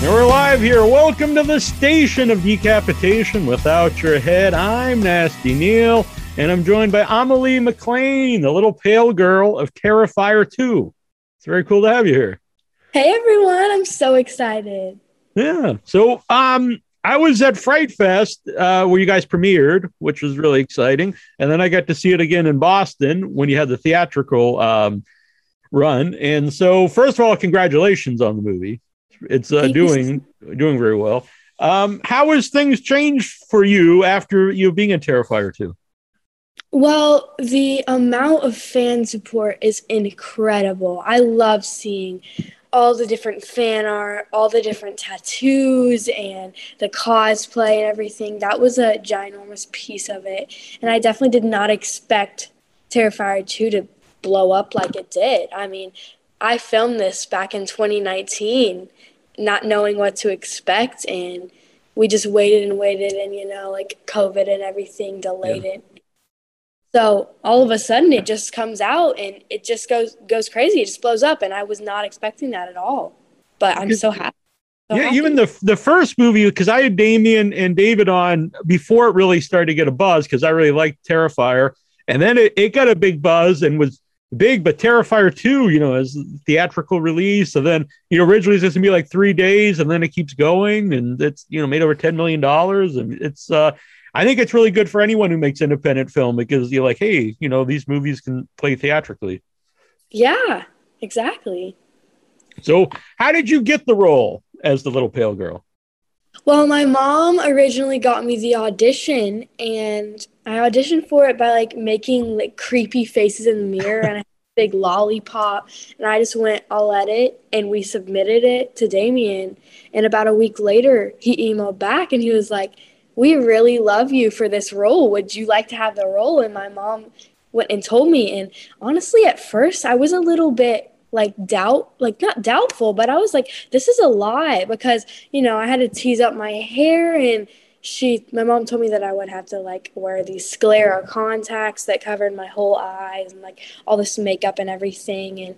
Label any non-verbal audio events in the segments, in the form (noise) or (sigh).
And we're live here. Welcome to the station of decapitation without your head. I'm Nasty Neal, and I'm joined by Amelie McLain, the little pale girl of Terrifier 2. It's very cool to have you here. Hey everyone, I'm so excited. Yeah. So um I was at Fright Fest uh, where you guys premiered, which was really exciting. And then I got to see it again in Boston when you had the theatrical um, run. And so, first of all, congratulations on the movie. It's uh, doing doing very well. Um, how has things changed for you after you being a Terrifier 2? Well, the amount of fan support is incredible. I love seeing all the different fan art, all the different tattoos, and the cosplay and everything. That was a ginormous piece of it. And I definitely did not expect Terrifier 2 to blow up like it did. I mean, I filmed this back in 2019, not knowing what to expect. And we just waited and waited, and, you know, like COVID and everything delayed yeah. it. So all of a sudden it just comes out and it just goes goes crazy. It just blows up and I was not expecting that at all. But I'm so happy. So yeah, happy. even the the first movie because I had Damien and David on before it really started to get a buzz because I really liked Terrifier, and then it, it got a big buzz and was big. But Terrifier two, you know, as theatrical release, and then you know originally it's gonna be like three days, and then it keeps going, and it's you know made over ten million dollars, and it's uh I think it's really good for anyone who makes independent film because you're like, hey, you know, these movies can play theatrically. Yeah, exactly. So, how did you get the role as the little pale girl? Well, my mom originally got me the audition, and I auditioned for it by like making like creepy faces in the mirror and a big lollipop. And I just went, I'll edit, and we submitted it to Damien. And about a week later, he emailed back and he was like, we really love you for this role. Would you like to have the role? And my mom went and told me. And honestly, at first, I was a little bit like doubt, like not doubtful, but I was like, this is a lie because, you know, I had to tease up my hair and she, my mom told me that I would have to like wear these sclera contacts that covered my whole eyes and like all this makeup and everything. And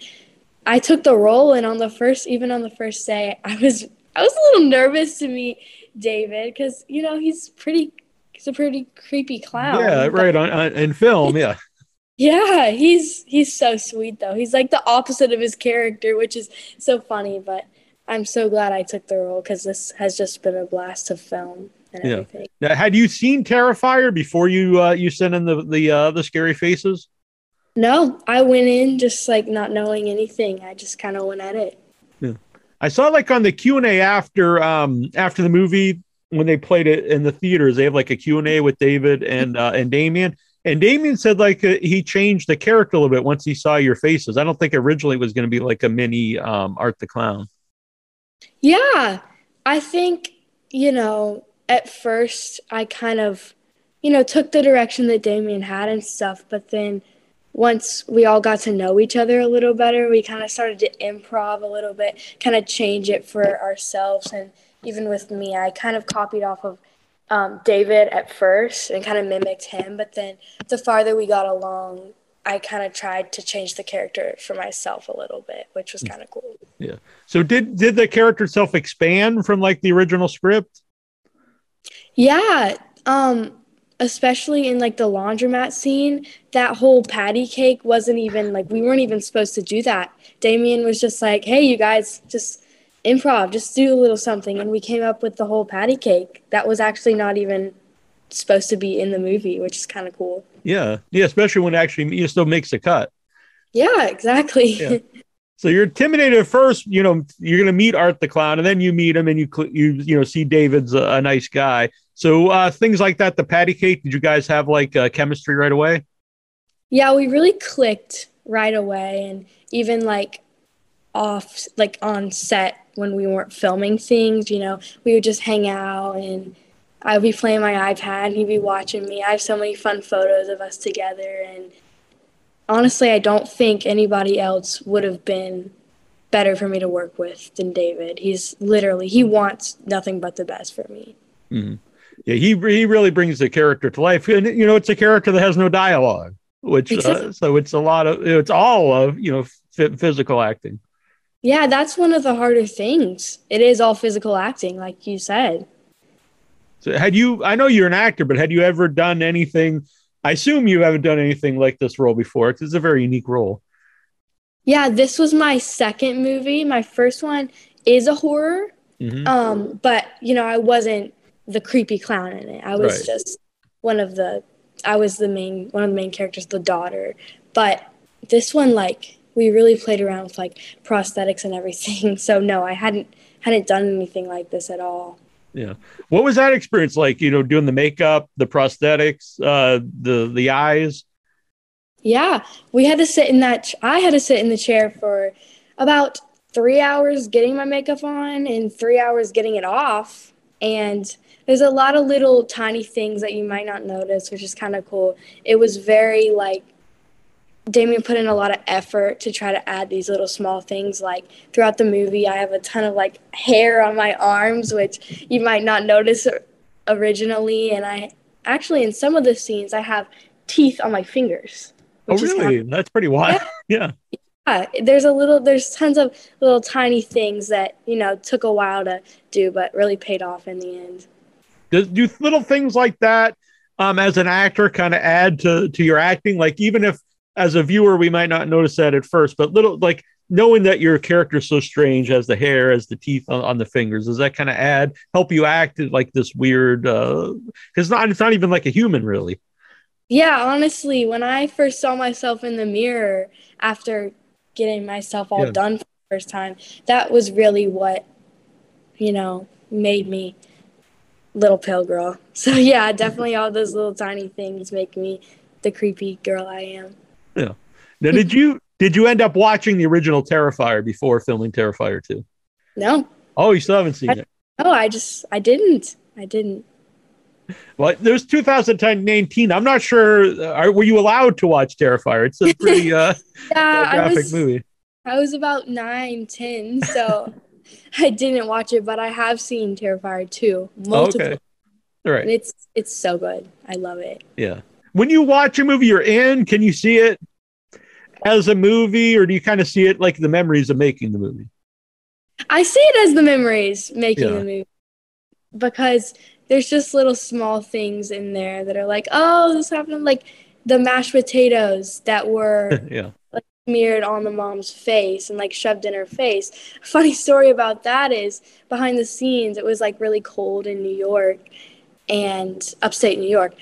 I took the role. And on the first, even on the first day, (laughs) I was, I was a little nervous to meet David because you know he's pretty. He's a pretty creepy clown. Yeah, right on, on in film. (laughs) Yeah. Yeah, he's he's so sweet though. He's like the opposite of his character, which is so funny. But I'm so glad I took the role because this has just been a blast to film and yeah. everything. Now, had you seen Terrifier before you uh, you sent in the the uh, the scary faces? No, I went in just like not knowing anything. I just kind of went at it. Yeah. I saw like on the Q and A after um after the movie when they played it in the theaters, they have like a Q and A with David and uh, and Damien. And Damien said like uh, he changed the character a little bit once he saw your faces. I don't think originally it was going to be like a mini um, Art the Clown. Yeah, I think you know at first I kind of you know took the direction that Damien had and stuff, but then once we all got to know each other a little better, we kind of started to improv a little bit, kind of change it for ourselves. And even with me, I kind of copied off of um, David at first and kind of mimicked him. But then the farther we got along, I kind of tried to change the character for myself a little bit, which was kind of cool. Yeah. So did did the character itself expand from like the original script? Yeah. Um especially in like the laundromat scene, that whole patty cake wasn't even like we weren't even supposed to do that. Damien was just like, "Hey, you guys, just improv, just do a little something," and we came up with the whole patty cake. That was actually not even supposed to be in the movie, which is kind of cool. Yeah, yeah, especially when actually you still makes a cut. Yeah, exactly. Yeah. (laughs) So you're intimidated at first, you know, you're going to meet Art the Clown, and then you meet him, and you you you know see David's a, a nice guy. So uh, things like that, the patty cake. Did you guys have like uh, chemistry right away? Yeah, we really clicked right away, and even like off, like on set when we weren't filming things, you know, we would just hang out and. I'd be playing my iPad, and he'd be watching me. I have so many fun photos of us together, and honestly, I don't think anybody else would have been better for me to work with than David. He's literally he wants nothing but the best for me. Mm-hmm. Yeah, he he really brings the character to life, and you know it's a character that has no dialogue, which uh, so it's a lot of it's all of you know f- physical acting. Yeah, that's one of the harder things. It is all physical acting, like you said. So had you I know you're an actor, but had you ever done anything I assume you haven't done anything like this role before because it's a very unique role. Yeah, this was my second movie. My first one is a horror. Mm-hmm. Um, but you know, I wasn't the creepy clown in it. I was right. just one of the I was the main one of the main characters, the daughter. But this one like we really played around with like prosthetics and everything. (laughs) So no, I hadn't hadn't done anything like this at all. Yeah. What was that experience like, you know, doing the makeup, the prosthetics, uh the the eyes? Yeah, we had to sit in that ch- I had to sit in the chair for about 3 hours getting my makeup on and 3 hours getting it off and there's a lot of little tiny things that you might not notice, which is kind of cool. It was very like Damien put in a lot of effort to try to add these little small things. Like throughout the movie, I have a ton of like hair on my arms, which you might not notice originally. And I actually, in some of the scenes, I have teeth on my fingers. Oh, really? That's pretty wild. Yeah. (laughs) yeah. Yeah, there's a little, there's tons of little tiny things that you know took a while to do, but really paid off in the end. Do, do little things like that, um, as an actor, kind of add to to your acting? Like even if as a viewer we might not notice that at first, but little like knowing that your character's so strange, as the hair, as the teeth on, on the fingers, does that kind of add help you act like this weird? Because uh, not it's not even like a human really. Yeah, honestly, when I first saw myself in the mirror after getting myself all yeah. done for the first time, that was really what, you know, made me little pale girl. (laughs) So yeah, definitely all those little tiny things make me the creepy girl I am. Yeah. Now, did you did you end up watching the original Terrifier before filming Terrifier 2? No. Oh, you still haven't seen I, it? No, I just I didn't. I didn't. Well, there's 2019. I'm not sure. Uh, are, were you allowed to watch Terrifier? It's a (laughs) pretty uh, yeah, graphic was, movie. I was about nine, ten, so (laughs) I didn't watch it, but I have seen Terrifier 2 multiple. Okay. All right. And it's it's so good. I love it. Yeah. When you watch a movie you're in, can you see it as a movie, or do you kind of see it like the memories of making the movie? I see it as the memories making yeah. the movie because there's just little small things in there that are like, oh, this happened. Like the mashed potatoes that were (laughs) yeah. like, smeared on the mom's face and like shoved in her face. Funny story about that is behind the scenes, it was like really cold in New York and upstate New York.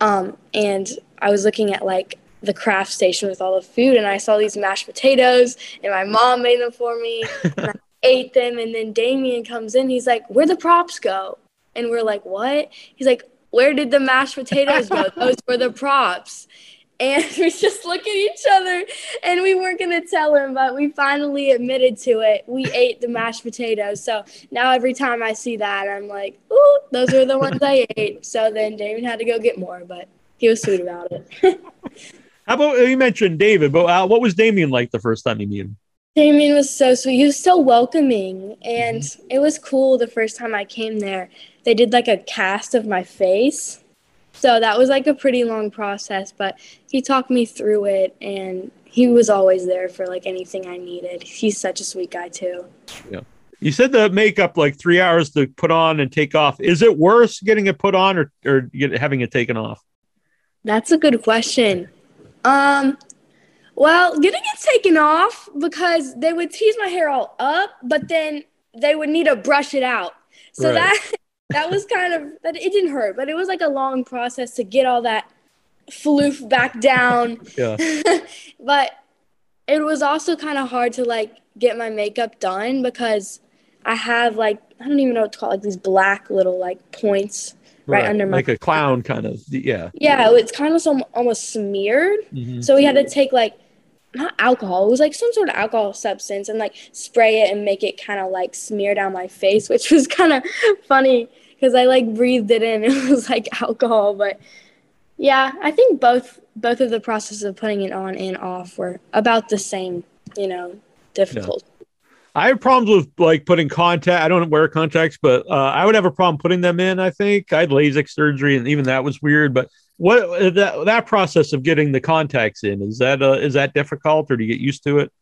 Um, and I was looking at like the craft station with all the food and I saw these mashed potatoes and my mom made them for me (laughs) and I ate them and then Damien comes in he's like where the props go and we're like, what? He's like, where did the mashed potatoes go? (laughs) Those were the props. And (laughs) we just look at each other and we weren't going to tell him, but we finally admitted to it. We (laughs) ate the mashed potatoes. So now every time I see that, I'm like, ooh, those are the ones I (laughs) ate. So then David had to go get more, but he was sweet about it. How about you mentioned David, but uh, what was Damien like the first time you met him? Damien was so sweet. He was so welcoming, and mm-hmm. it was cool the first time I came there they did like a cast of my face. So that was like a pretty long process, but he talked me through it and he was always there for like anything I needed. He's such a sweet guy too. Yeah. You said the makeup like three hours to put on and take off. Is it worse getting it put on or, or get, having it taken off? That's a good question. Um, well, getting it taken off because they would tease my hair all up, but then they would need to brush it out. So right. that that was kind of that it didn't hurt, but it was like a long process to get all that floof back down. Yeah. (laughs) but it was also kind of hard to like get my makeup done because I have like I don't even know what to call it, like these black little like points right, right under my like a clown kind of yeah. Yeah, it's kind of some almost smeared. Mm-hmm. So we had to take like not alcohol. It was like some sort of alcohol substance and like spray it and make it kind of like smear down my face, (laughs) which was kind of funny because I like breathed it in. (laughs) It was like alcohol, but yeah, I think both both of the processes of putting it on and off were about the same. You know, difficult. Yeah. I have problems with like putting contact. I don't wear contacts, but uh, I would have a problem putting them in. I think I had LASIK surgery, and even that was weird. But what that that process of getting the contacts in is that uh, is that difficult, or do you get used to it?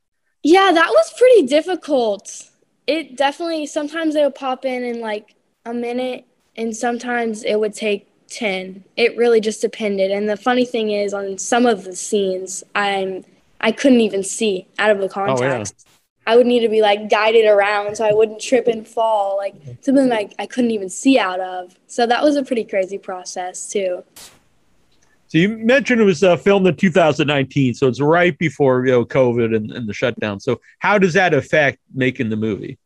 Yeah, that was pretty difficult. It definitely sometimes they would pop in in like a minute, and sometimes it would take 10. It really just depended. And the funny thing is, on some of the scenes, I'm I couldn't even see out of the contacts. Oh, yeah. I would need to be like guided around so I wouldn't trip and fall, like something like I couldn't even see out of. So that was a pretty crazy process too. So you mentioned it was uh, filmed in 2019, so it's right before you know COVID and, and the shutdown. So how does that affect making the movie?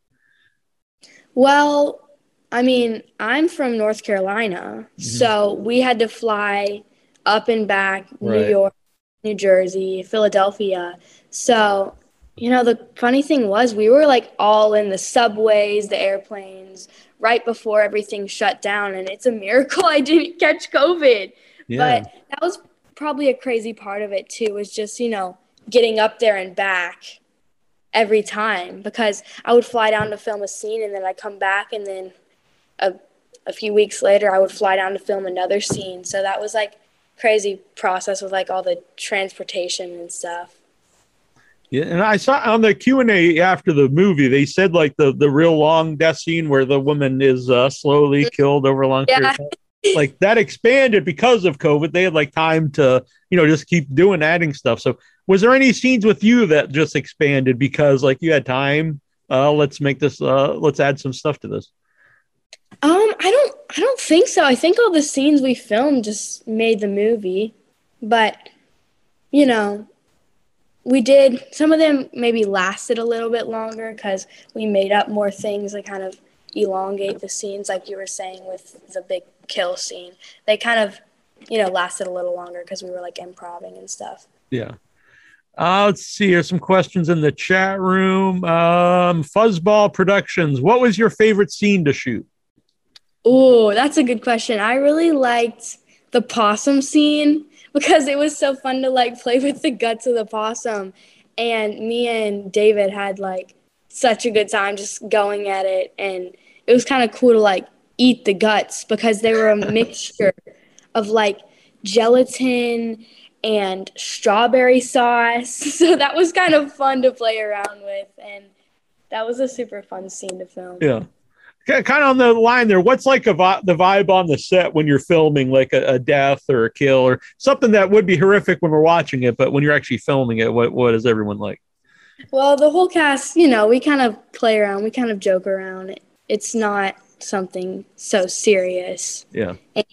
Well, I mean, I'm from North Carolina, mm-hmm. so we had to fly up and back right. New York, New Jersey, Philadelphia. So, you know, the funny thing was we were like all in the subways, the airplanes, right before everything shut down. And it's a miracle (laughs) I didn't catch COVID. Yeah. But that was probably a crazy part of it too, was just, you know, getting up there and back every time because I would fly down to film a scene and then I'd come back and then a, a few weeks later I would fly down to film another scene. So that was like crazy process with like all the transportation and stuff. Yeah, and I saw on the Q and A after the movie, they said like the the real long death scene where the woman is uh, slowly mm-hmm. killed over a long yeah. period. Like that expanded because of COVID. They had like time to you know just keep doing adding stuff. So was there any scenes with you that just expanded because like you had time? Uh, let's make this. Uh, let's add some stuff to this. Um, I don't. I don't think so. I think all the scenes we filmed just made the movie, but you know, we did some of them maybe lasted a little bit longer because we made up more things that kind of elongate the scenes, like you were saying with the big kill scene. They kind of, you know, lasted a little longer because we were like improving and stuff. Yeah. Uh, let's see. Here's some questions in the chat room. Um, Fuzzball Productions. What was your favorite scene to shoot? Oh, that's a good question. I really liked the possum scene (laughs) because it was so fun to like play with the guts of the possum. And me and David had like such a good time just going at it. And it was kind of cool to like eat the guts because they were a (laughs) mixture of like gelatin and strawberry sauce. (laughs) So that was kind of fun to play around with. And that was a super fun scene to film. Yeah. Kind of on the line there. What's like a vi- the vibe on the set when you're filming, like a, a, death or a kill or something that would be horrific when we're watching it, but when you're actually filming it, what what is everyone like? Well, the whole cast, you know, we kind of play around, we kind of joke around. It's not something so serious. Yeah. And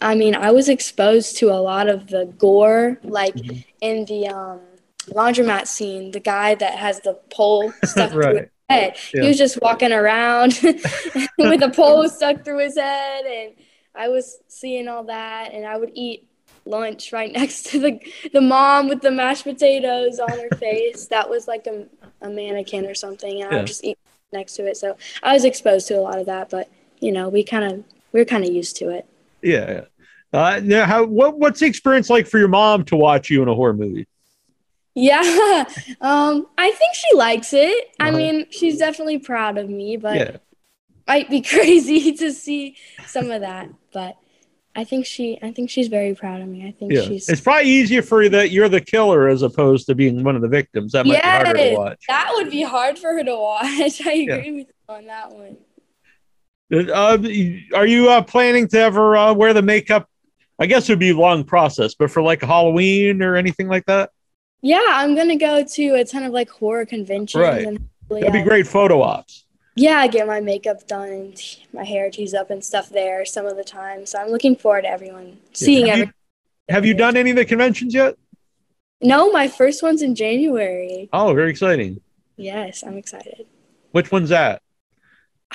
I mean, I was exposed to a lot of the gore, like mm-hmm. in the um, laundromat scene, the guy that has the pole (laughs) stuck right. through his head. Yeah. He was just walking around (laughs) with a pole (laughs) stuck through his head, and I was seeing all that, and I would eat lunch right (laughs) next to the the mom with the mashed potatoes on her face. That was like a, a mannequin or something, and yeah. I would just eat next to it. So I was exposed to a lot of that, but you know, we kind of we are kind of used to it. Yeah. Uh, now, how what what's the experience like for your mom to watch you in a horror movie? Yeah, (laughs) um, I think she likes it. Uh-huh. I mean, she's definitely proud of me, but yeah. might be (laughs) crazy to see some of that. But I think she, I think she's very proud of me. I think yeah. she's. It's probably easier for you that you're the killer as opposed to being one of the victims. That might yes, be harder to watch. That would be hard for her to watch. (laughs) I agree yeah. with you on that one. Uh, are you uh, planning to ever uh, wear the makeup? I guess it would be a long process, but for like Halloween or anything like that. Yeah, I'm gonna go to a ton of like horror conventions. Right. And That'd be great photo ops yeah, I get my makeup done and my hair teased up and stuff there some of the time. So I'm looking forward to everyone seeing have everyone. You, have you done any of the conventions yet? No, my first one's in January. Oh, very exciting. Yes, I'm excited. Which one's that?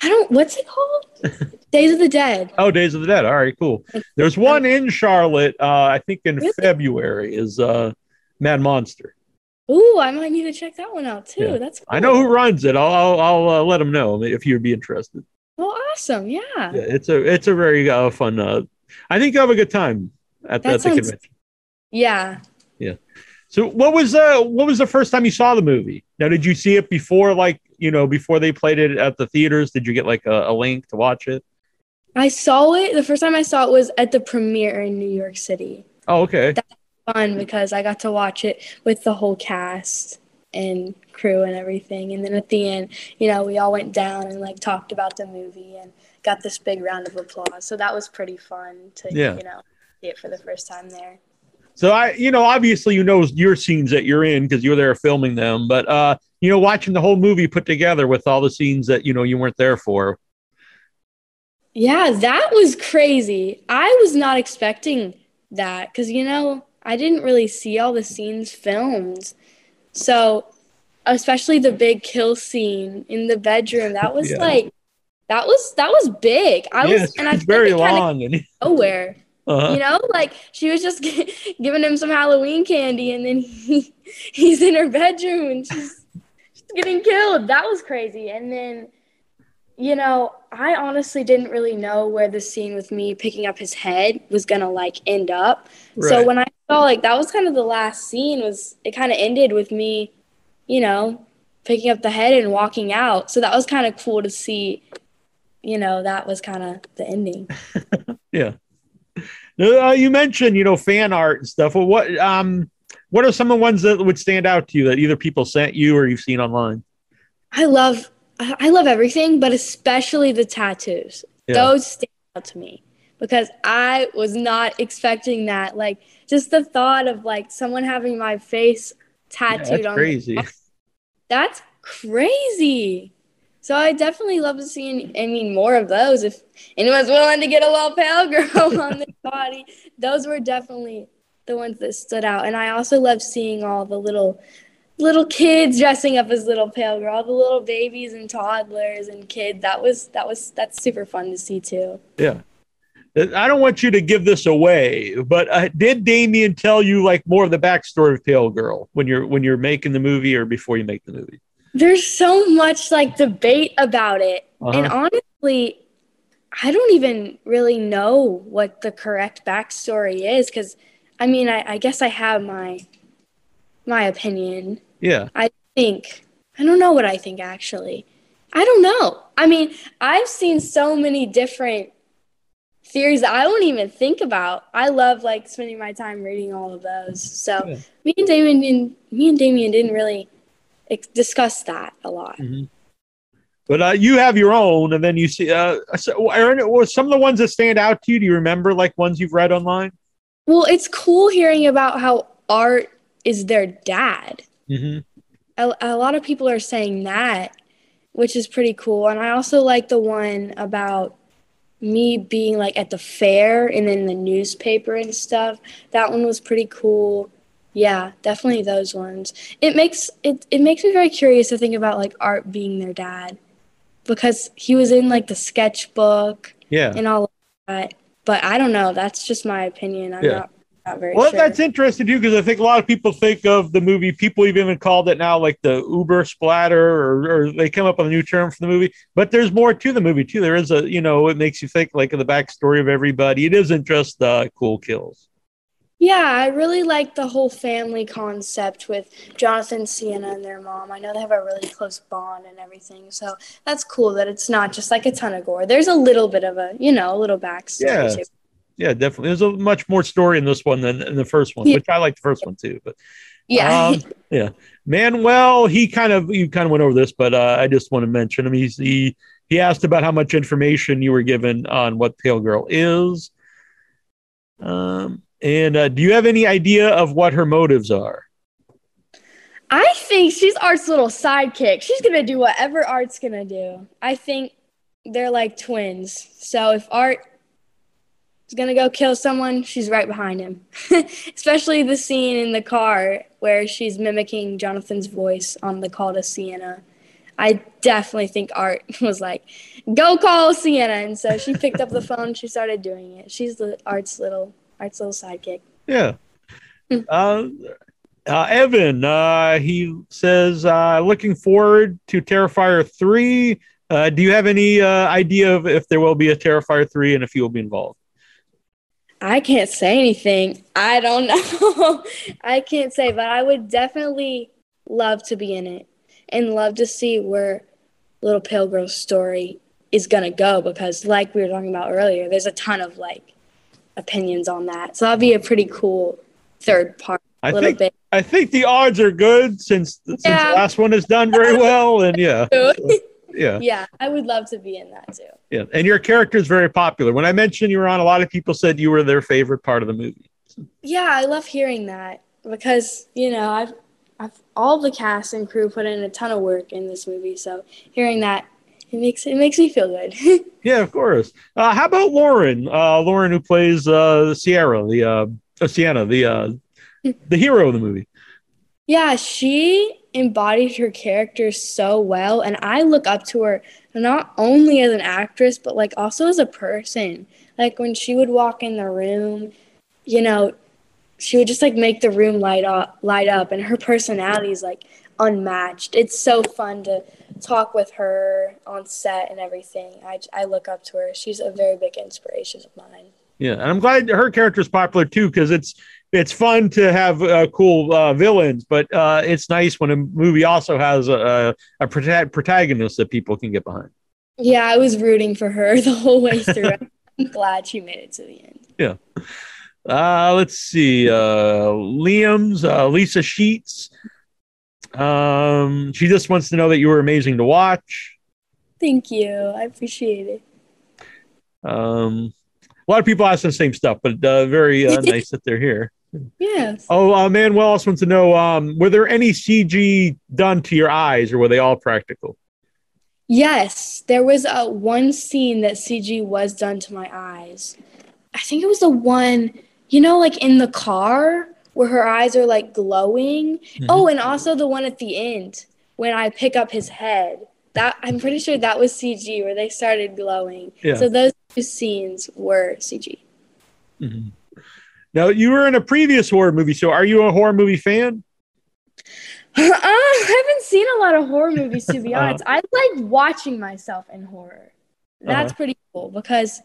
I don't. What's it called? (laughs) Days of the Dead. Oh, Days of the Dead. All right, cool. There's one in Charlotte. Uh, I think in really? February is uh, Mad Monster. Ooh, I might need to check that one out too. Yeah. That's cool. I know who runs it. I'll I'll, I'll uh, let them know if you'd be interested. Oh, awesome! Yeah. Yeah, it's a it's a very uh, fun. Uh, I think you have a good time at, that at sounds, the convention. Yeah. Yeah. So what was uh what was the first time you saw the movie? Now, did you see it before, like you know, before they played it at the theaters? Did you get like a, a link to watch it? I saw it. The first time I saw it was at the premiere in New York City. Oh, okay. That fun because I got to watch it with the whole cast. and crew and everything. And then at the end, you know, we all went down and like talked about the movie and got this big round of applause. So that was pretty fun to, Yeah. you know, see it for the first time there. So I, you know, obviously you know your scenes that you're in because you were there filming them, but uh, you know, watching the whole movie put together with all the scenes that you know you weren't there for. Yeah, that was crazy. I was not expecting that because, you know, I didn't really see all the scenes filmed. So, especially the big kill scene in the bedroom, that was (laughs) Yeah. like, that was that was big. I yeah, was, and I very long and (laughs) nowhere. uh, You know, like she was just (laughs) giving him some Halloween candy, and then he he's in her bedroom and she's, she's getting killed. That was crazy. And then, you know, I honestly didn't really know where the scene with me picking up his head was gonna like end up. So when I saw like that was kind of the last scene was it kind of ended with me, you know, picking up the head and walking out. So that was kind of cool to see. You know, that was kind of the ending. (laughs) yeah. Uh, you mentioned you know fan art and stuff. Well, what um, what are some of the ones that would stand out to you that either people sent you or you've seen online? I love I I love everything, but especially the tattoos. Yeah. Those stand out to me because I was not expecting that. Like just the thought of like someone having my face Yeah, tattooed that's on crazy. that's crazy. So I definitely love to see I mean more of those if anyone's willing to get a little pale girl on their (laughs) body. Those were definitely the ones that stood out. And I also love seeing all the little little kids dressing up as little pale girl, all the little babies and toddlers and kids. That was that was that's super fun to see too. Yeah. I don't want you to give this away, but uh, did Damien tell you like more of the backstory of Pale Girl when you're when you're making the movie or before you make the movie? There's so much like debate about it. And Uh-huh. honestly, I don't even really know what the correct backstory is because I mean I, I guess I have my my opinion. Yeah, I think I don't know what I think actually. I don't know. I mean, I've seen so many different theories that I don't even think about. I love like spending my time reading all of those. So Yeah. me and Damien didn't, me and Damien didn't really ex- discuss that a lot. but uh, you have your own, and then you see. Uh, so, Aaron, some of the ones that stand out to you? Do you remember like ones you've read online? Well, it's cool hearing about how art is their dad. Mm-hmm. a, a lot of people are saying that, which is pretty cool. And I also like the one about me being like at the fair and in the newspaper and stuff. That one was pretty cool. Yeah, definitely those ones. It makes it it makes me very curious to think about like art being their dad because he was in like the sketchbook Yeah. and all of that. But I don't know. That's just my opinion. I'm Yeah. not not very Well, sure. that's interesting too, because I think a lot of people think of the movie. People have even called it now like the Uber splatter, or, or they come up with a new term for the movie. But there's more to the movie too. There is a, you know, it makes you think like of the backstory of everybody. It isn't just uh, cool kills. Yeah, I really like the whole family concept with Jonathan, Sienna, and their mom. I know they have a really close bond and everything, so that's cool that it's not just like a ton of gore. There's a little bit of a, you know, a little backstory. Yeah. Yeah, definitely. There's a much more story in this one than in the first one, Yeah. which I like the first one too. But Yeah. Um, (laughs) yeah, Manuel, he kind of you kind of went over this, but uh, I just want to mention him. He's he he asked about how much information you were given on what Pale Girl is. Um, and uh, do you have any idea of what her motives are? I think she's Art's little sidekick. She's gonna do whatever Art's gonna do. I think they're like twins. So if Art is gonna go kill someone, she's right behind him. (laughs) Especially the scene in the car where she's mimicking Jonathan's voice on the call to Sienna. I definitely think Art (laughs) was like, "Go call Sienna," and so she picked up the phone. She started doing it. She's the Art's little Art's little sidekick. Yeah. Hmm. Uh, uh, Evan, uh, he says, uh, looking forward to Terrifier 3. Uh, do you have any uh, idea of if there will be a Terrifier 3 and if you will be involved? I can't say anything. I don't (laughs) know. I can't say, but I would definitely love to be in it and love to see where Little Pale Girl's story is going to go because, like we were talking about earlier, there's a ton of like opinions on that. So that'd be a pretty cool third part. I a little think bit. I think the odds are good since since the last one has done very well, and yeah, (laughs) yeah, yeah, I would love to be in that too. yeah. And your character is very popular. When I mentioned you were on, a lot of people said you were their favorite part of the movie. Yeah, I love hearing that because you know I've, I've all the cast and crew put in a ton of work in this movie, so hearing that it makes it makes me feel good. (laughs) Yeah, of course. Uh, how about Lauren? Uh, Lauren, who plays uh, Sierra, the uh, uh, Sienna, the uh, the hero of the movie. yeah, she embodied her character so well, and I look up to her not only as an actress but like also as a person. Like when she would walk in the room, you know, she would just like make the room light up, light up, and her personality is like unmatched. It's so fun to talk with her on set and everything. I, I look up to her. She's a very big inspiration of mine. Yeah, and I'm glad her character is popular too because it's it's fun to have uh, cool uh, villains, but uh, it's nice when a movie also has a, a, prota- protagonist that people can get behind. Yeah, I was rooting for her (laughs) the whole way through. (laughs) I'm glad she made it to the end. Yeah. Uh, let's see. Uh, Liam's uh, Lisa Sheets. Um, she just wants to know that you were amazing to watch. Thank you. I appreciate it. Um, a lot of people ask the same stuff, but uh, very uh, (laughs) nice that they're here. Yes. Oh, uh, Manuel also wants to know: um, Were there any CG done to your eyes, or were they all practical? Yes, there was a one scene that CG was done to my eyes. I think it was the one, you know, like in the car where her eyes are like glowing. Mm-hmm. Oh, and also the one at the end when I pick up his head. That I'm pretty sure that was CG where they started glowing. Yeah. So those two scenes were CG. Mhm. Now, you were in a previous horror movie, so are you a horror movie fan? (sighs) uh, I haven't seen a lot of horror movies to be (laughs) Uh-huh. honest. I like watching myself in horror. That's Uh-huh. pretty cool because,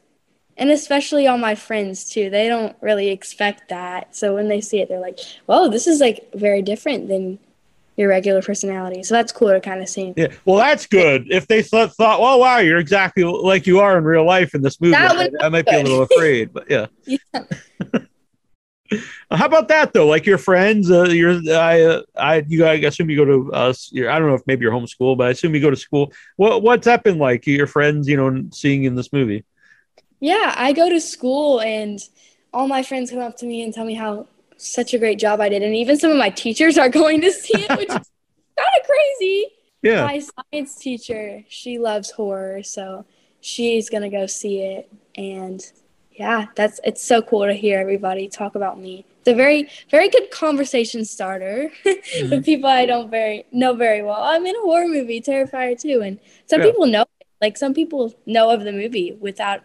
and especially all my friends too. They don't really expect that, so when they see it, they're like, "Whoa, this is like very different than your regular personality." So that's cool to kind of see. Yeah. Well, that's good. If they thought, thought well, wow, you're exactly like you are in real life in this movie, I, I might be a little (laughs) afraid, but yeah. Yeah. (laughs) How about that though? Like your friends, uh, your I, uh, I, you, I assume you go to us. Uh, I don't know if maybe you're homeschool, but I assume you go to school. What, what's that been like? Your friends, you know, seeing in this movie. Yeah, I go to school and all my friends come up to me and tell me how such a great job I did, and even some of my teachers are (laughs) going to see it, which is (laughs) kind of crazy. Yeah. My science teacher, she loves horror, so she's gonna go see it. And yeah, that's it's so cool to hear everybody talk about me. It's a very, very good conversation starter (laughs) with people I don't very know very well. I'm in a horror movie, Terrifier 2, and some Yeah. people know. Like some people know of the movie without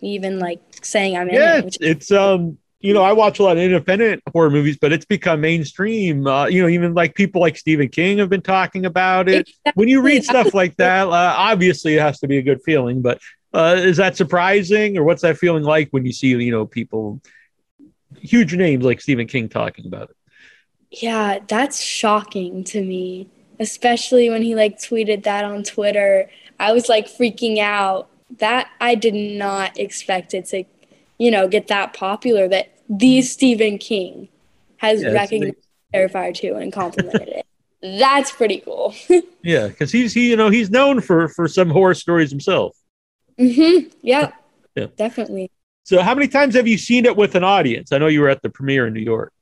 me even like saying I'm in Yeah. it. Which It's, um. You know, I watch a lot of independent horror movies, but it's become mainstream. Uh, you know, even like people like Stephen King have been talking about it. when you read stuff (laughs) like that, uh, obviously it has to be a good feeling. But uh, is that surprising, or what's that feeling like when you see you know people, huge names like Stephen King talking about it? Yeah, that's shocking to me, especially when he like tweeted that on Twitter. I was like freaking out. That I did not expect it to, you know, get that popular that the Stephen King has Yeah, recognized Terrifier 2 and complimented it. That's pretty cool. (laughs) Yeah, because he's he you know he's known for for some horror stories himself. Hmm Yeah, Yeah. definitely. So how many times have you seen it with an audience? I know you were at the premiere in New York.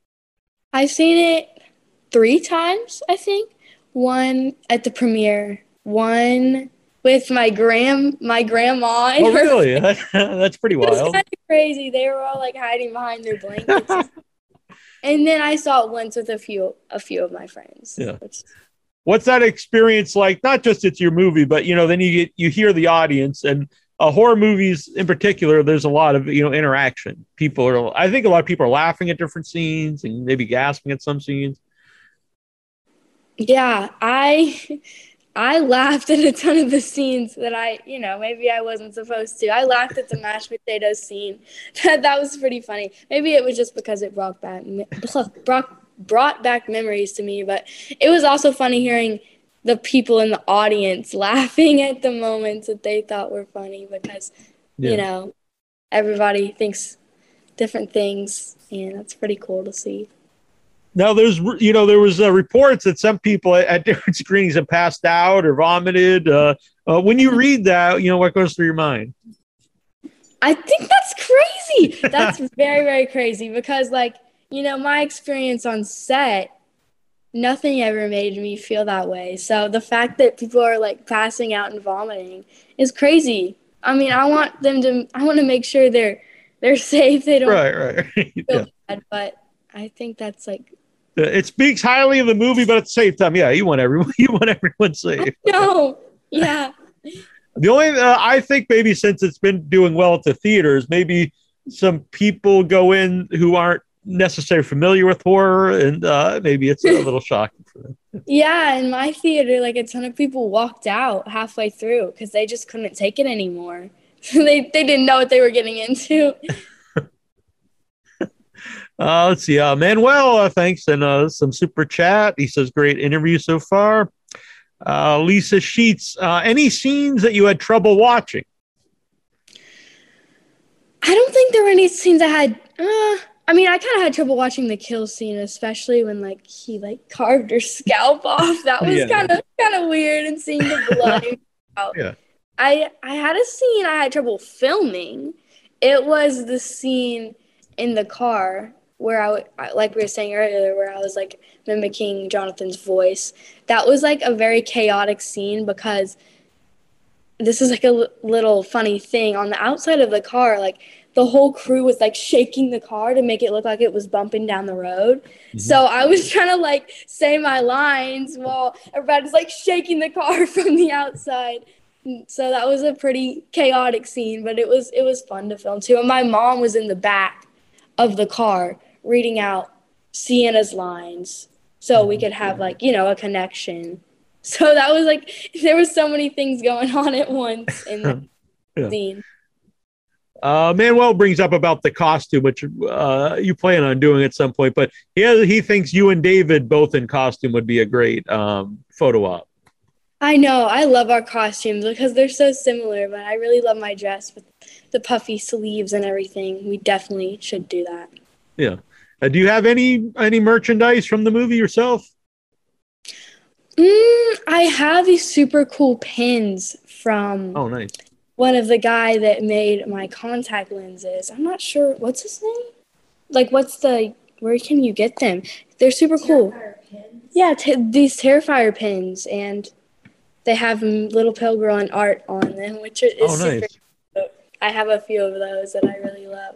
I've seen it three times, I think. One at the premiere, one with my grand my grandma. and Oh, (laughs) really? (laughs) That's pretty It was wild. kind of crazy. They were all like hiding behind their blankets. (laughs) and then I saw it once with a few a few of my friends. Yeah. which- What's that experience like? Not just it's your movie, but you know, then you get you hear the audience and uh, horror movies in particular. There's a lot of you know interaction. People are. I think a lot of people are laughing at different scenes and maybe gasping at some scenes. yeah, I (laughs) I laughed at a ton of the scenes that I, you know, maybe I wasn't supposed to. I laughed at the mashed potatoes scene. (laughs) That that was pretty funny. Maybe it was just because it brought back (laughs) brought brought back memories to me, but it was also funny hearing the people in the audience (laughs) laughing at the moments that they thought were funny because Yeah. you know everybody thinks different things and that's pretty cool to see Now, there's you know there was uh, reports that some people at, at, different (laughs) screenings have passed out or vomited. Uh, uh, when you read that, you know what goes through your mind? I think that's crazy. That's (laughs) very very crazy because like you know my experience on set, nothing ever made me feel that way. So the fact that people are like passing out and vomiting is crazy. I mean, I want them to. I want to make sure they're they're (laughs) safe. They don't right right. (laughs) feel yeah. bad, but I think that's like it speaks highly of the movie, but at the same time, yeah, you want everyone (laughs) you want everyone safe. No, yeah. the only uh, I think maybe since it's been doing well at the theaters, maybe some people go in who aren't necessarily familiar with horror, and uh, maybe it's a little shocking for them. Yeah, in my theater, like a ton of people walked out halfway through because they just couldn't take it anymore. (laughs) they they didn't know what they were getting into. (laughs) Uh, let's see. Uh, Manuel, uh, thanks, and uh, some super chat. He says, "Great interview so far." Uh, Lisa Sheets, uh, any scenes that you had trouble watching? I don't think there were any scenes I had. I mean, I kind of had trouble watching the kill scene, especially when like he like carved her scalp (laughs) off. That was kind of kind of weird, and seeing the blood. (laughs) yeah. I I had a scene I had trouble filming. It was the scene in the car where I, like we were saying earlier, where I was like mimicking Jonathan's voice. That was like a very chaotic scene because this is like a l- little funny thing. On the outside of the car, like the whole crew was like shaking the car to make it look like it was bumping down the road. Mm-hmm. So I was (laughs) trying to like say my lines while everybody's like shaking the car (laughs) from the outside. So that was a pretty chaotic scene, but it was it was fun to film too. And my mom was in the back of the car reading out Sienna's lines so we could have like, you know, a connection. (laughs) So that was like there was so many things going on at once in the yeah. scene. Uh, Manuel brings up about the costume, which uh, you plan on doing at some point, but he has, he thinks you and David both in costume would be a great um, photo op. I know. I love our costumes because they're so similar, but I really love my dress with the puffy sleeves and everything. We definitely should do that. Yeah. Uh, do you have any any merchandise from the movie yourself? Mm, I have these super cool pins from. Oh, nice. One of the guy that made my contact lenses. I'm not sure what's his name. Like, what's the? Where can you get them? They're super cool. Yeah, t- these Terrifier pins, and they have little pale girl art on them, which is oh, nice. super. I have a few of those that I really love.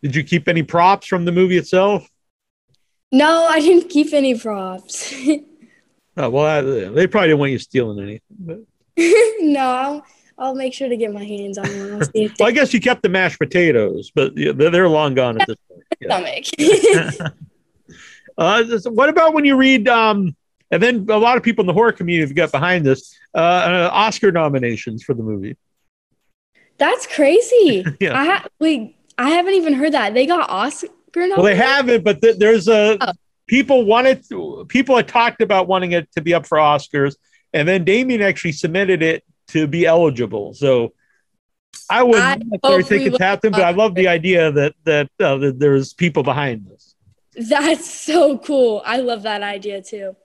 Did you keep any props from the movie itself? No, I didn't keep any props. (laughs) oh, well, I, they probably didn't want you stealing anything. But. (laughs) no, I'll, I'll, make sure to get my hands on one. (laughs) well, I guess you kept the mashed potatoes, but they're, they're long gone at this point. (laughs) Yeah. Stomach. uh, what about when you read, um, and then a lot of people in the horror community have got behind this, uh, uh, Oscar nominations for the movie. That's crazy. yeah. I ha- wait, I haven't even heard that they got Oscar. Well, they haven't, but th- there's a oh. people wanted to, people had talked about wanting it to be up for Oscars, and then Damien actually submitted it to be eligible. So I wouldn't I think it's happened, but I love the idea that that, uh, that there's people behind this. That's so cool. I love that idea too.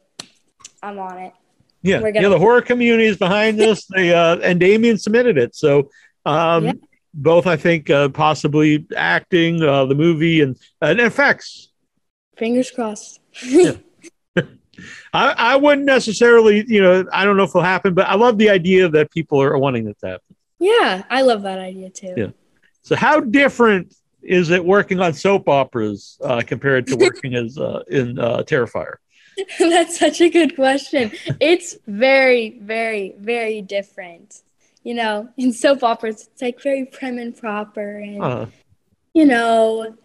I'm on it. Yeah, yeah. The horror community is behind (laughs) this. they uh, and Damien submitted it, so um, yeah both I think uh, possibly acting, uh, the movie, and, and effects. Fingers crossed. yeah. (laughs) I, I wouldn't necessarily, you know, I don't know if it'll happen, but I love the idea that people are wanting it to happen. Yeah, I love that idea too. Yeah. So, how different is it working on soap operas uh, compared to (laughs) working as uh, in uh, Terrifier? (laughs) That's such a good question. It's very, very, very different you know, in soap operas, it's like very prim and proper, and uh-huh. you know,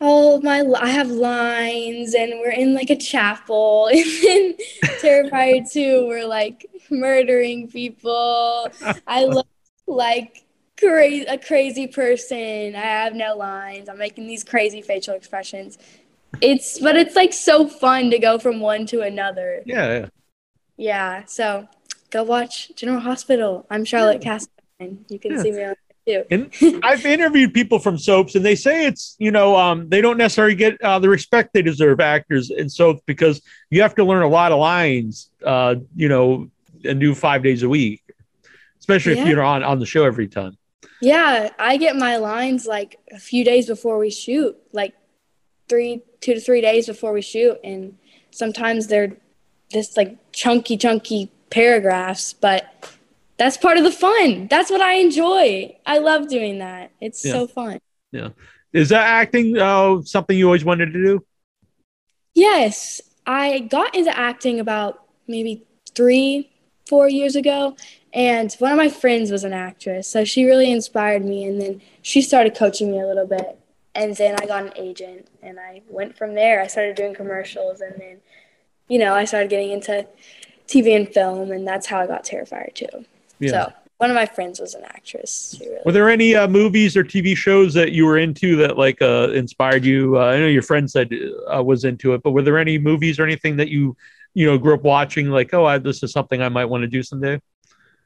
all my I have lines, and we're in like a chapel. (laughs) And then Terrifier two, we're like murdering people. I (laughs) look like crazy a crazy person. I have no lines. I'm making these crazy facial expressions. It's but it's like so fun to go from one to another. Yeah, yeah. Yeah. So go watch General Hospital. I'm Charlotte yeah. You can yeah. see me on too. And I've interviewed people from soaps, and they say it's you know um, they don't necessarily get uh, the respect they deserve actors in soaps because you have to learn a lot of lines, uh, you know, and do five days a week, especially Yeah. if you're on on the show every time. Yeah, I get my lines like a few days before we shoot, like three, two to three days before we shoot, and sometimes they're this like chunky, chunky paragraphs, but that's part of the fun. That's what I enjoy. I love doing that. It's Yeah. so fun. Yeah. Is that acting uh, something you always wanted to do? Yes, I got into acting about maybe three, four years ago, and one of my friends was an actress, so she really inspired me. And then she started coaching me a little bit, and then I got an agent, and I went from there. I started doing commercials, and then, you know, I started getting into TV and film, and that's how I got Terrifier 2. So one of my friends was an actress. Really Were there any uh, movies or TV shows that you were into that like uh, inspired you? Uh, I know your friend said uh, was into it, but were there any movies or anything that you you know grew up watching? Like, oh, I, this is something I might want to do someday.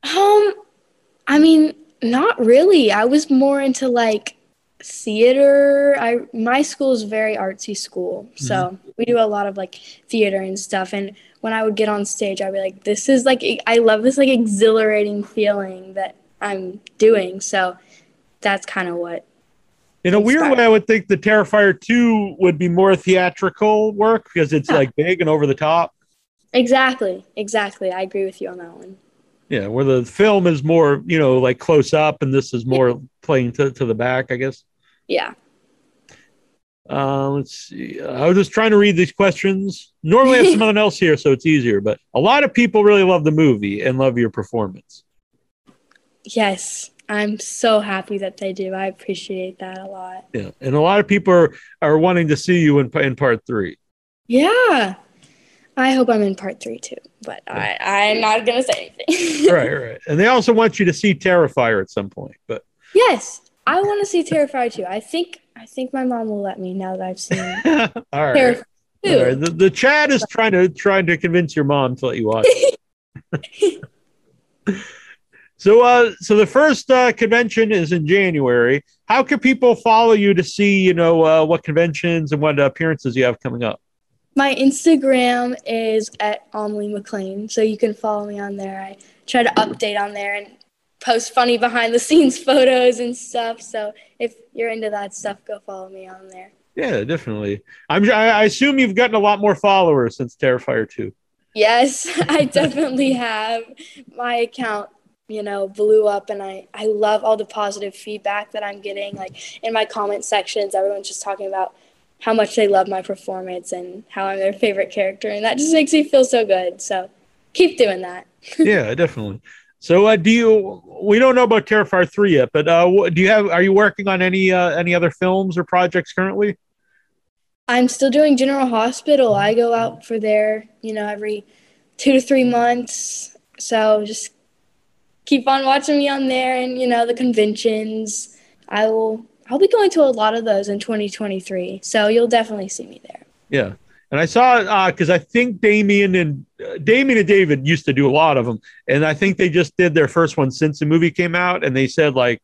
Um, I mean, not really. I was more into like theater. I my school is very artsy school, so we do a lot of like theater and stuff. And when I would get on stage, I'd be like, "This is like I love this like exhilarating feeling that I'm doing." So that's kind of what. In a weird way, I would think the Terrifier two would be more theatrical work because it's Yeah. like big and over the top. Exactly, exactly. I agree with you on that one. Yeah, where the film is more you know like close up, and this is more playing to, to the back, I guess. Yeah. Uh, let's see. I was just trying to read these questions. Normally, I have someone (laughs) else here, so it's easier. But a lot of people really love the movie and love your performance. Yes, I'm so happy that they do. I appreciate that a lot. Yeah, and a lot of people are, are wanting to see you in in part three. Yeah. I hope I'm in part three too, but I, I'm not going to say anything. right, right. And they also want you to see Terrifier at some point. But yes, I want to see Terrifier too. I think I think my mom will let me now that I've seen (laughs) all right. All right. The, the chat is trying to trying to convince your mom to let you watch. (laughs) so, uh, so the first uh, convention is in January. How can people follow you to see, you know, uh, what conventions and what appearances you have coming up? My Instagram is at Amelie McLain, so you can follow me on there. I try to update on there and post funny behind the scenes (laughs) photos and stuff. So if you're into that stuff, go follow me on there. Yeah, definitely. I'm. I assume you've gotten a lot more followers since Terrifier two. Yes, (laughs) I definitely have. My account, you know, blew up and I I love all the positive feedback that I'm getting like in my comment sections everyone's just talking about how much they love my performance and how I'm their favorite character and that just makes me feel so good. So, keep doing that. (laughs) yeah, definitely. So, uh, do you? We don't know about Terrifier three yet, but uh, do you have? Are you working on any uh, any other films or projects currently? I'm still doing General Hospital. I go out for there, you know, every 2 to 3 months. So, just keep on watching me on there and you know, the conventions. I will I'll be going to a lot of those in 2023. So, you'll definitely see me there. Yeah, and I saw it because I think Damien and uh, Damien and David used to do a lot of them, and I think they just did their first one since the movie came out, and they said like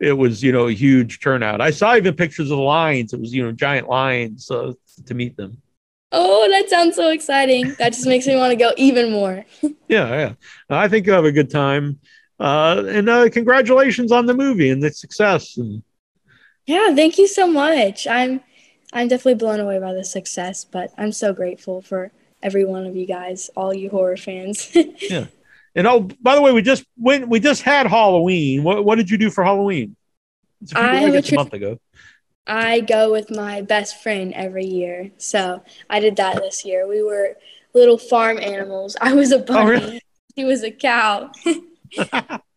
it was you know a huge turnout. I saw even pictures of the lines; it was you know giant lines uh, to meet them. Oh, that sounds so exciting. That just makes me want to go even more. (laughs) Yeah, yeah. I think you'll have a good time. Uh, and uh, congratulations on the movie and the success. And Yeah, thank you so much. I'm I'm definitely blown away by the success, but I'm so grateful for every one of you guys, all you horror fans. (laughs) Yeah. And oh, by the way, we just went. We just had Halloween. What what did you do for Halloween? It's a few- I I a guess a tr- month ago. I go with my best friend every year. So I did that this year. We were little farm animals. I was a bunny. Oh, really? He was a cow. (laughs) (laughs)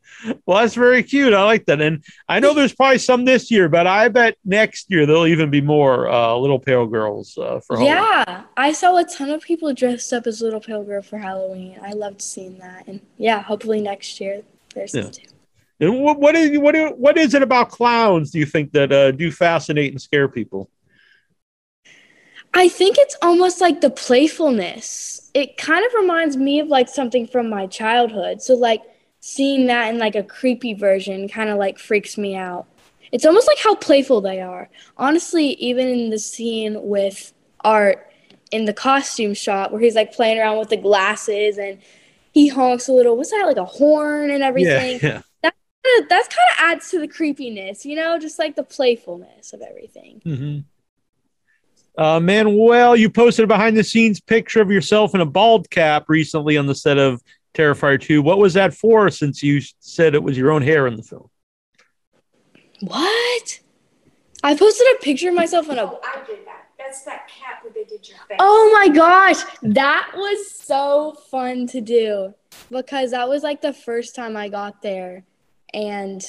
well, that's very cute. I like that. And I know there's probably some this year, but I bet next year there'll even be more uh, little pale girls uh, for Halloween. Yeah, I saw a ton of people dressed up as little pale girl for Halloween. I loved seeing that. And yeah, hopefully next year there's Yeah. too. And what, what is what is, what is it about clowns? Do you think that uh, do fascinate and scare people? I think it's almost like the playfulness. It kind of reminds me of like something from my childhood. So like seeing that in like a creepy version kind of like freaks me out. It's almost like how playful they are. Honestly, even in the scene with Art in the costume shop where he's like playing around with the glasses and he honks a little, what's that, like a horn and everything? Yeah, yeah. That, that kind of adds to the creepiness, you know, just like the playfulness of everything. Mm-hmm. Uh, Manuel, you posted a behind the scenes picture of yourself in a bald cap recently on the set of Terrifier 2. What was that for since you said it was your own hair in the film? What? I posted a picture of myself in a. Oh, I did that. That's that cap where they did your face. Oh my gosh, that was so fun to do because that was like the first time I got there. And,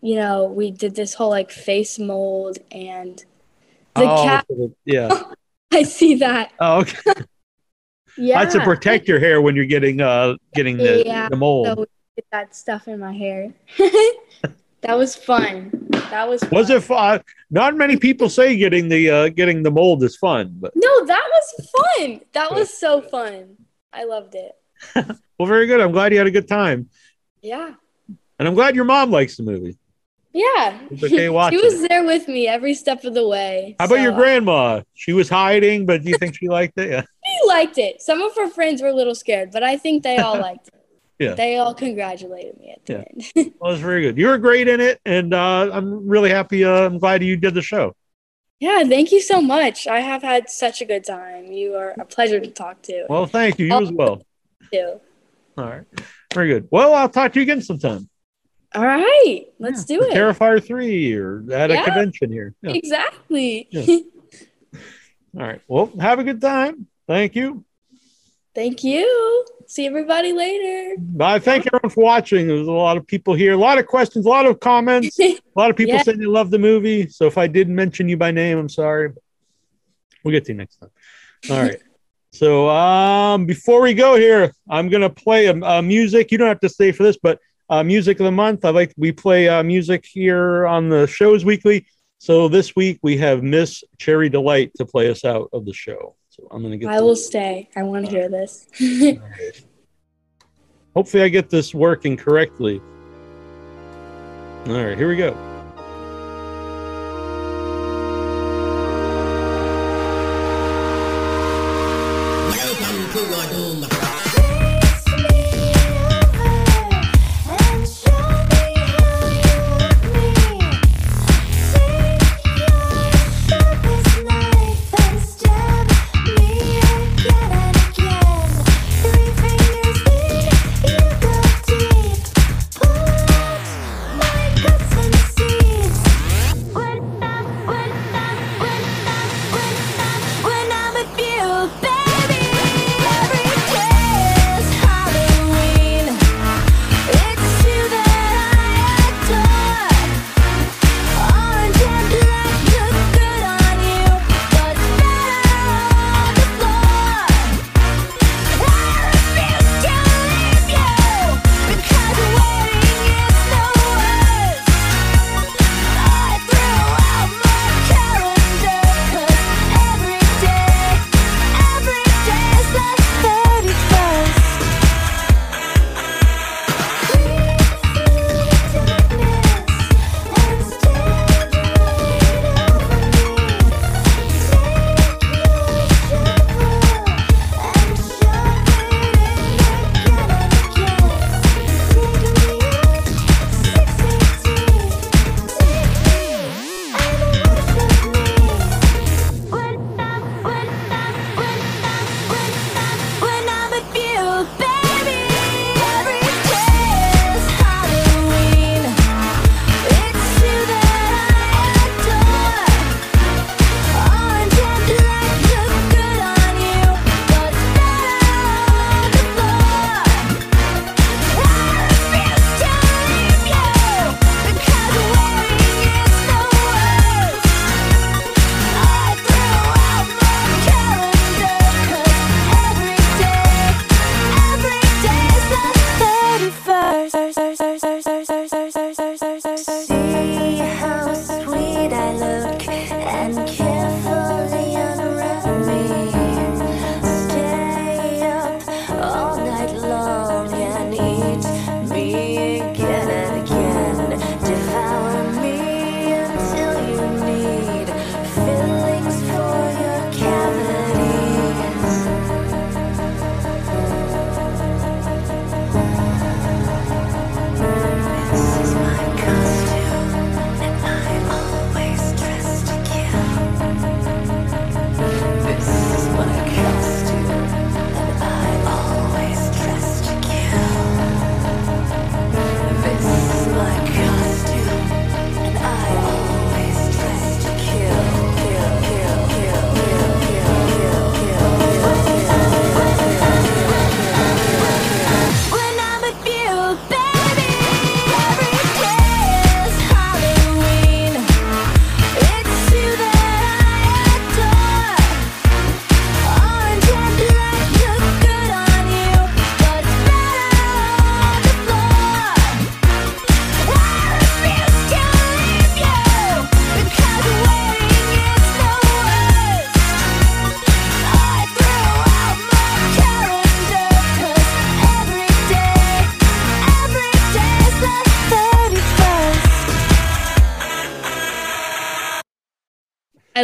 you know, we did this whole like face mold and the oh, cap. Yeah. (laughs) I see that. Oh, okay. Yeah. That's to protect your hair when you're getting uh getting the, Yeah, the mold. So that stuff in my hair. (laughs) that was fun. That was fun. was it fun? Not many people say getting the uh getting the mold is fun, but No, that was fun. That was so fun. I loved it. (laughs) well, very good. I'm glad you had a good time, Yeah. and I'm glad your mom likes the movie. Yeah. Okay watching (laughs) she was there with me every step of the way. How about your grandma? She was hiding, but do you think she liked it? Yeah. Liked it. Some of her friends were a little scared, but I think they all liked it. (laughs) Yeah. They all congratulated me at the Yeah. end. (laughs) Well, it's very good. You were great in it, and uh, I'm really happy. Uh, I'm glad you did the show. yeah, thank you so much. I have had such a good time. You are a pleasure to talk to. Well, thank you. You as well. too. All right. Very good. Well, I'll talk to you again sometime. All right, let's do it. Terrifier 3 or at a convention here. Yeah. Exactly. Yeah. (laughs) All right. Well, have a good time. Thank you. Thank you. See everybody later. Bye. Thank everyone for watching. There's a lot of people here, a lot of questions, a lot of comments, (laughs) a lot of people Yeah. saying they love the movie. So if I didn't mention you by name, I'm sorry. We'll get to you next time. All right. (laughs) So um, before we go here, I'm gonna play a, a music. You don't have to stay for this, but uh, music of the month. I like we play uh, music here on the shows weekly. So this week we have Miss Cherry Delight to play us out of the show. So I'm gonna get. I will stay. I want to hear this. (laughs) Hopefully, I get this working correctly. All right, here we go.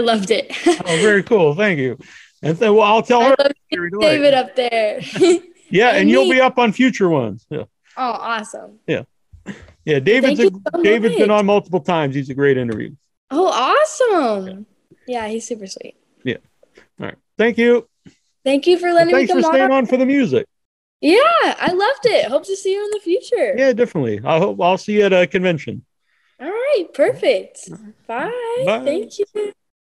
Loved it. (laughs) Oh, very cool. Thank you. And then, well, I'll tell I her. David up there. (laughs) Yeah, and (laughs) and you'll be up on future ones. Yeah, oh, awesome. yeah. Yeah, David's a, so David's been on multiple times. He's a great interview. Oh, awesome. Yeah, he's super sweet. Yeah. All right. Thank you. Thank you for letting Thanks me for come staying on. on for the music. Yeah, I loved it. Hope to see you in the future. Yeah, definitely. I hope I'll see you at a convention. All right, perfect. Bye. Bye. Thank you.